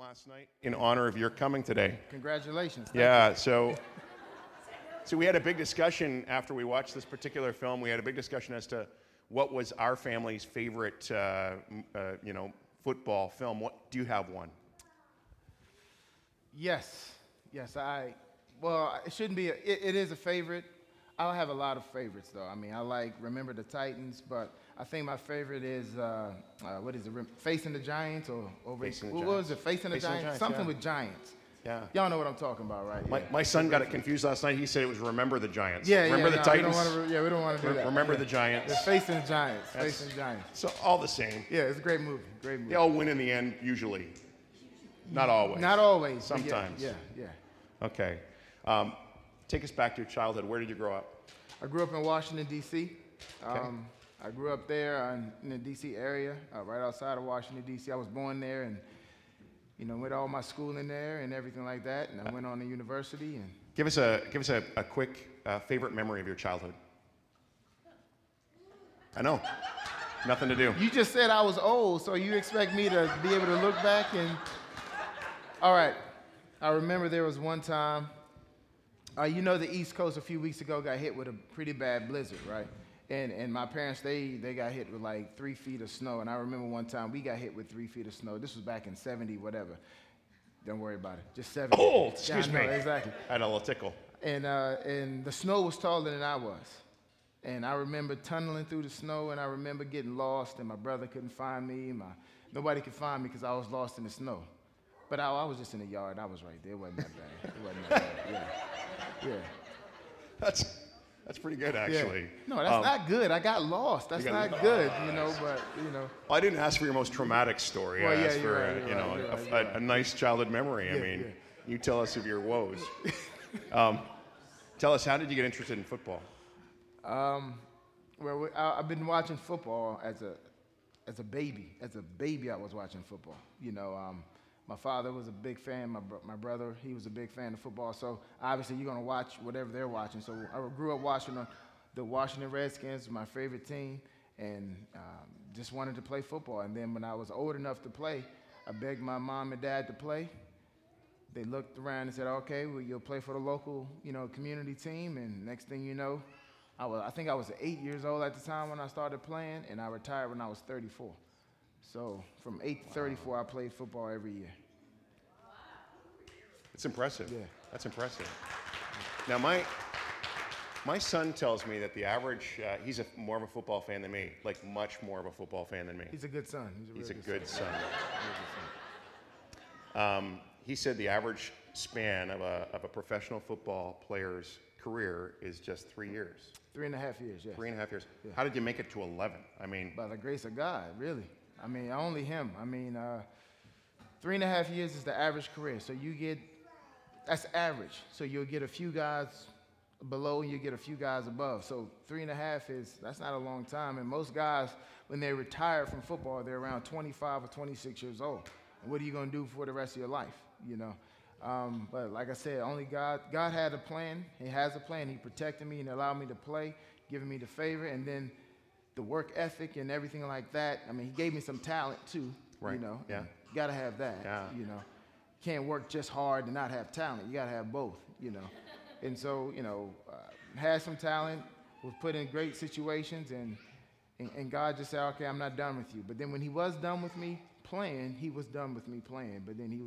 last night in honor of your coming today. Congratulations. Thank Yeah, so so we had a big discussion after we watched this particular film. We had a big discussion as to what was our family's favorite, uh, uh, you know, football film. What do you have one? Yes. Yes, I. Well, it shouldn't be. A, it, it is a favorite. I have a lot of favorites though. I mean, I like Remember the Titans, but I think my favorite is uh, uh, what is it? Facing the Giants or over? Facing the what Giants. was it? Facing the Facing the Giants. Giants, Something yeah. with Giants. Yeah. Y'all know what I'm talking about, right? My, yeah. my son got it confused last night. He said it was Remember the Giants. Yeah, Remember yeah, the no, Titans. We don't wanna, yeah, we don't want to do that. Remember yeah. the Giants. The Facing the Giants. That's- Facing the Giants. So all the same. Yeah, it's a great movie. Great movie. They all win in the end, usually. Not always. Not always. Sometimes. Yeah, yeah. Okay. Um, take us back to your childhood. Where did you grow up? I grew up in Washington, D.C. Um, I grew up there uh, in, the D.C. area, uh, right outside of Washington, D.C. I was born there and, you know, went all my schooling there and everything like that. And I went on to university. And Give us a give us a, a quick uh, favorite memory of your childhood. I know. Nothing to do. you just said I was old, so you expect me to be able to look back and. All right. I remember there was one time, uh, you know, the East Coast a few weeks ago got hit with a pretty bad blizzard, right? And, and my parents, they, they got hit with like three feet of snow. And I remember one time we got hit with three feet of snow. This was back in 70, whatever. Don't worry about it. Just 70. Cold. Yeah, I Excuse know, me. Exactly I had a little tickle. and uh, and the snow was taller than I was. And I remember tunneling through the snow, and I remember getting lost, and my brother couldn't find me. My nobody could find me because I was lost in the snow. But I, I was just in the yard. I was right there. It wasn't that bad. It wasn't that bad. Yeah, yeah. That's that's pretty good yeah. actually. No, that's Um, not good. I got lost. That's got- not good, you know. But you know, Well, I didn't ask for your most traumatic story. Well, I asked for right, a, you know a, right, a- right. a nice childhood memory. I mean, yeah. you tell us of your woes. um, tell us how did you get interested in football? Um, well, we, I, I've been watching football as a as a baby. As a baby, I was watching football. You know, um, my father was a big fan. My bro- my brother, he was a big fan of football. So obviously, you're gonna watch whatever they're watching. So I grew up watching the, Washington Redskins, my favorite team, and um, just wanted to play football. And then when I was old enough to play, I begged my mom and dad to play they looked around and said, "Okay, well, you'll play for the local, you know, community team." And next thing you know, I was, I think I was eight years old at the time when I started playing, and I retired when I was 34. So from eight to 34, I played football every year. It's impressive. Yeah. That's impressive. Now, my my son tells me that the average uh, he's a, more of a football fan than me, like much more of a football fan than me. He's a good son. He's a, He's a real good son. Son. Um, he said the average span of a, of a professional football player's career is just three years, Three and a half years, yes. three and a half years. How did you make it to 11? I mean, By the grace of God, really. I mean, only Him. I mean, uh, three and a half years is the average career. So you get, that's average. So you'll get a few guys below and you get a few guys above. So three and a half is, that's not a long time. And most guys, when they retire from football, they're around 25 or 26 years old. And what are you going to do for the rest of your life, you know? Um, but like I said, only God, God had a plan. He has a plan. He protected me and allowed me to play, giving me the favor. And then the work ethic and everything like that. I mean, he gave me some talent too. Right, You know, yeah. Gotta have that. Yeah. You know, can't work just hard and not have talent. You gotta have both. You know, and so you know, uh, had some talent, was put in great situations, and, and and God just said, okay, I'm not done with you. But then when He was done with me playing, He was done with me playing. But then He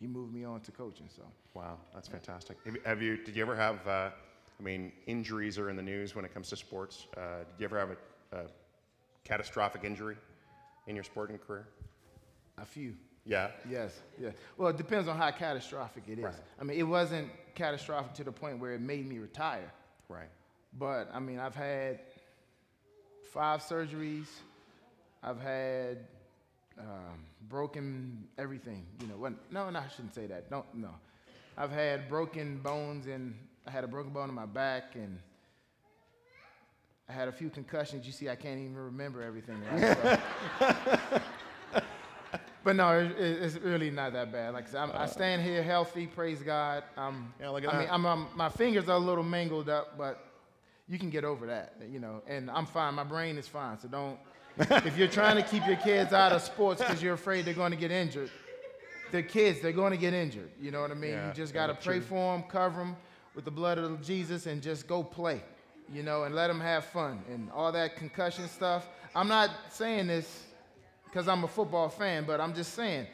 He moved me on to coaching. So. wow, that's fantastic. Have you, have you did you ever have? Uh, I mean, injuries are in the news when it comes to sports. Uh, did you ever have a, a catastrophic injury in your sporting career? A few. Yeah. Yes, yeah. Well, it depends on how catastrophic it is. Right. I mean, it wasn't catastrophic to the point where it made me retire. Right. But I mean, I've had five surgeries. I've had um, broken everything. You know? No, no, I shouldn't say that. Don't no. I've had broken bones, and I had a broken bone in my back, and I had a few concussions. You see, I can't even remember everything. Right? So- but no, it, it- it's really not that bad. Like I said, I'm, I stand here healthy. Praise God. Um, Yeah, look at I mean, that. I'm, um, my fingers are a little mangled up, but you can get over that, you know. And I'm fine. My brain is fine. So don't. if you're trying to keep your kids out of sports because you're afraid they're going to get injured, they're kids. They're going to get injured. You know what I mean? Yeah, you just got to pray true. for them, cover them with the blood of Jesus, and just go play. You know, and let them have fun and all that concussion stuff. I'm not saying this because I'm a football fan, but I'm just saying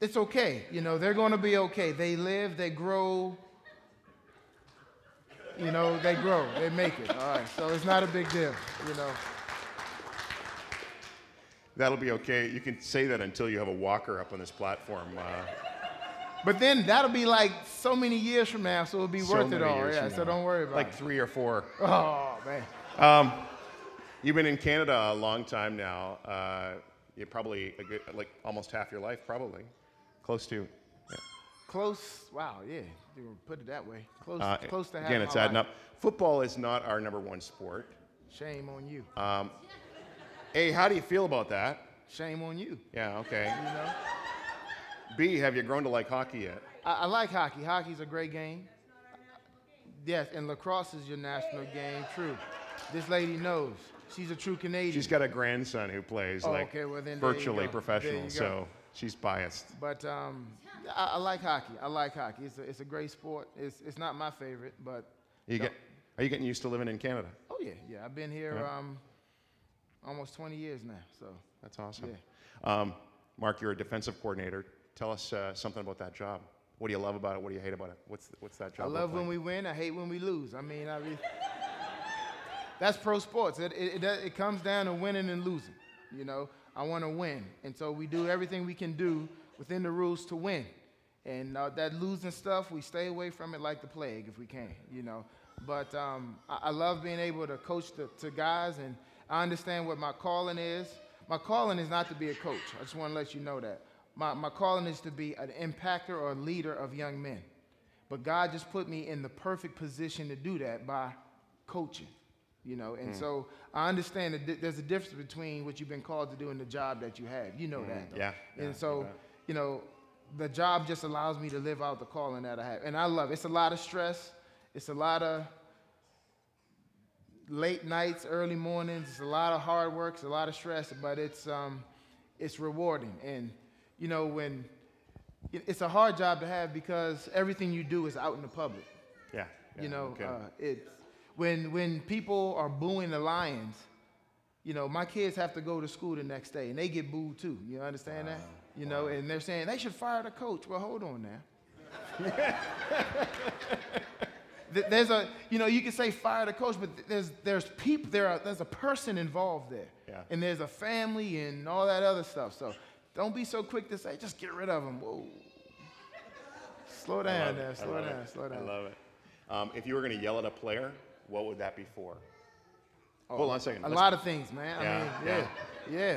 it's okay. You know, they're going to be okay. They live, they grow. You know, they grow, they make it. All right, so it's not a big deal. You know. That'll be okay. You can say that until you have a walker up on this platform. Uh, But then that'll be like so many years from now, so it'll be so worth it all. Yeah, so don't worry about it. Like three or four. Oh man. Um, you've been in Canada a long time now. Uh, you probably good, like almost half your life, probably close to. yeah. Close. Wow. Yeah. You put it that way. Close. Uh, close to half again, it's adding life. up. Football is not our number one sport. Shame on you. A, how do you feel about that? Shame on you. Yeah, okay. You know. B, have you grown to like hockey yet? I, I like hockey. Hockey's a great game. Yes, and lacrosse is your national game. True. This lady knows. She's a true Canadian. She's got a grandson who plays Oh, like okay, well, virtually professional, There you go. so she's biased. But um, I, I like hockey. I like hockey. It's a, it's a great sport. It's, it's not my favorite, but You get, are you getting used to living in Canada? oh yeah, yeah. I've been here Yeah. um, almost 20 years now. So That's awesome. Um, Mark, you're a defensive coordinator. Tell us uh, something about that job. What do you love about it? What do you hate about it? What's, what's that job I love when we win. I hate when we lose. I mean, I mean, that's pro sports. It, it, it, it comes down to winning and losing. You know, I want to win, and so we do everything we can do within the rules to win. And uh, that losing stuff, we stay away from it like the plague if we can. You know, but um, I, I love being able to coach the, to guys, and I understand what my calling is. My calling is not to be a coach. I just want to let you know that. My, my calling is to be an impactor or a leader of young men. But God just put me in the perfect position to do that by coaching, you know. And so I understand that th- there's a difference between what you've been called to do and the job that you have. You know that. though. Yeah, yeah, And so, bet. you know, the job just allows me to live out the calling that I have. And I love it. It's a lot of stress. It's a lot of late nights, early mornings. It's a lot of hard work. It's a lot of stress, but it's um, it's rewarding. And you know when it's a hard job to have because everything you do is out in the public. Yeah. yeah, you know, okay. uh, it's when when people are booing the Lions. You know, my kids have to go to school the next day, and they get booed too. You understand that? You know, and they're saying they should fire the coach. Well, hold on now. There's a, you know, you can say fire the coach, but there's there's people there. Are, there's a person involved there, Yeah. and there's a family and all that other stuff. So don't be so quick to say just get rid of them. Whoa, slow down there, slow down, slow down. I love it. Um, if you were going to yell at a player, what would that be for? Oh, Hold on a second. A Let's- lot of things, man. Yeah, I mean, yeah,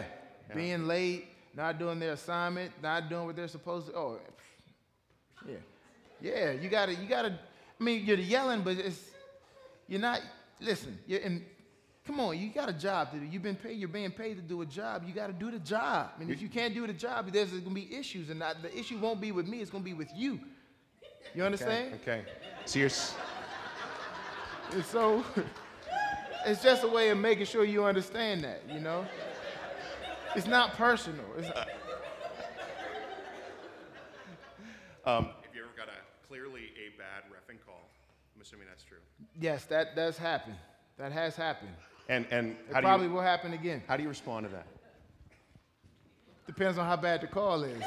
yeah, Being late, not doing their assignment, not doing what they're supposed to. Oh, yeah, yeah. You gotta, you gotta. I mean, you're yelling, but it's you're not. Listen, you're in. Come on, you got a job to do. You've been paid. You're being paid to do a job. You got to do the job. And if you can't do the job, there's gonna be issues, and not, the issue won't be with me. It's gonna be with you. You understand? Okay. So you're. And so it's just a way of making sure you understand that, you know? It's not personal. It's, Um, have you ever got a clearly a bad refing call? I'm assuming that's true. yes, that does happen. That has happened. And and It how do probably you will happen again. how do you respond to that? Depends on how bad the call is.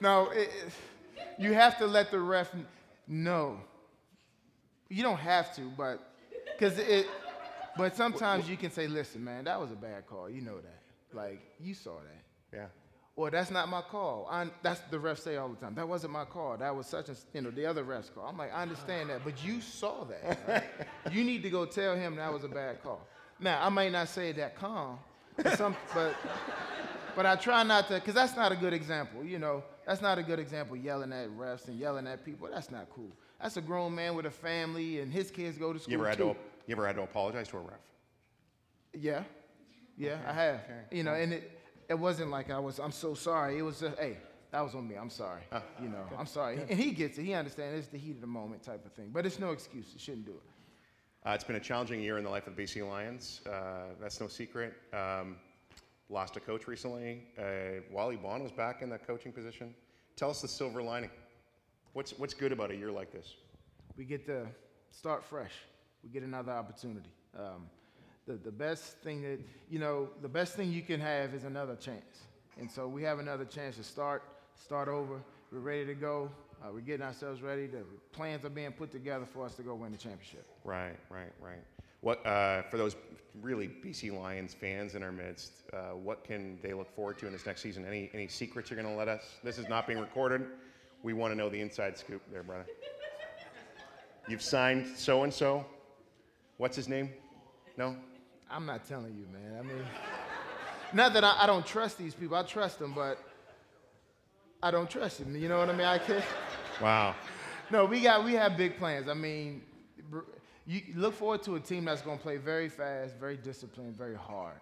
no, it- you have to let the ref know. You don't have to, but because it. But sometimes you can say, "Listen, man, that was a bad call. You know that. Like you saw that." Yeah. Or that's not my call. I, that's the refs say all the time. That wasn't my call. That was such a, you know, the other refs call. I'm like, I understand that, but you saw that. right? you need to go tell him that was a bad call. Now, I might not say that calm, but, some, but, but I try not to, because that's not a good example. You know, that's not a good example. Yelling at refs and yelling at people. That's not cool. That's a grown man with a family, and his kids go to school You ever had too. to you ever had to apologize to a ref? Yeah, yeah, I have. You know, and it it wasn't like I was. I'm so sorry. It was just, hey, that was on me. I'm sorry. you know, I'm sorry. And he gets it. He understands. It's the heat of the moment type of thing. But it's no excuse. You shouldn't do it. Uh, it's been a challenging year in the life of the BC Lions. Uh, that's no secret. Um, lost a coach recently. Uh, Wally Buono was back in the coaching position. Tell us the silver lining. What's, what's good about a year like this? we get to start fresh. We get another opportunity. Um, the, the best thing that, you know, the best thing you can have is another chance. And so we have another chance to start, start over. We're ready to go. Uh, we're getting ourselves ready. The plans are being put together for us to go win the championship. Right, right, right. What, uh, for those really BC Lions fans in our midst, uh, what can they look forward to in this next season? Any, any secrets you're going to let us? This is not being recorded. We want to know the inside scoop there, brother. You've signed so and so. What's his name? No? I'm not telling you, man. I mean, not that I, I don't trust these people. I trust them, but I don't trust them. You know what I mean? I can't. Wow. No, we got we have big plans. I mean, you look forward to a team that's going to play very fast, very disciplined, very hard.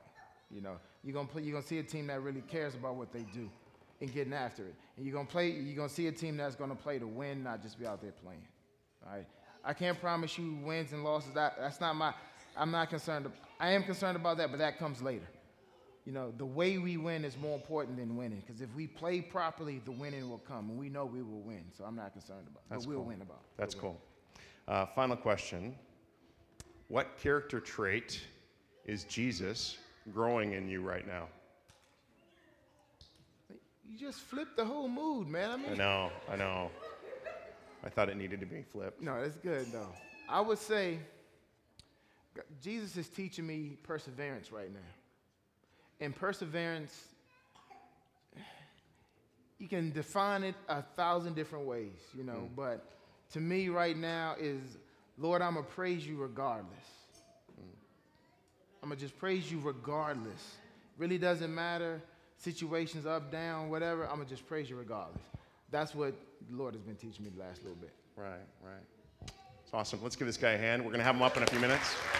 You know, you're gonna play. You're gonna see a team that really cares about what they do and getting after it. And you're gonna play. You're gonna see a team that's gonna play to win, not just be out there playing. All right. I can't promise you wins and losses. That that's not my. I'm not concerned. I am concerned about that, but that comes later. You know, the way we win is more important than winning. Because if we play properly, the winning will come, and we know we will win. So I'm not concerned about. That's but we'll cool. win about. That's We'll cool. Uh, final question. What character trait is Jesus growing in you right now? You just flipped the whole mood, man. I I mean, know, I know. I thought it needed to be flipped. no, it's good though. I would say Jesus is teaching me perseverance right now. And perseverance, you can define it a thousand different ways, you know, mm. but to me right now is, Lord, I'm going to praise you regardless. Mm. I'm going to just praise you regardless. Really doesn't matter, situations up, down, whatever, I'm going to just praise you regardless. That's what the Lord has been teaching me the last little bit. Right, right. It's awesome. Let's give this guy a hand. We're going to have him up in a few minutes.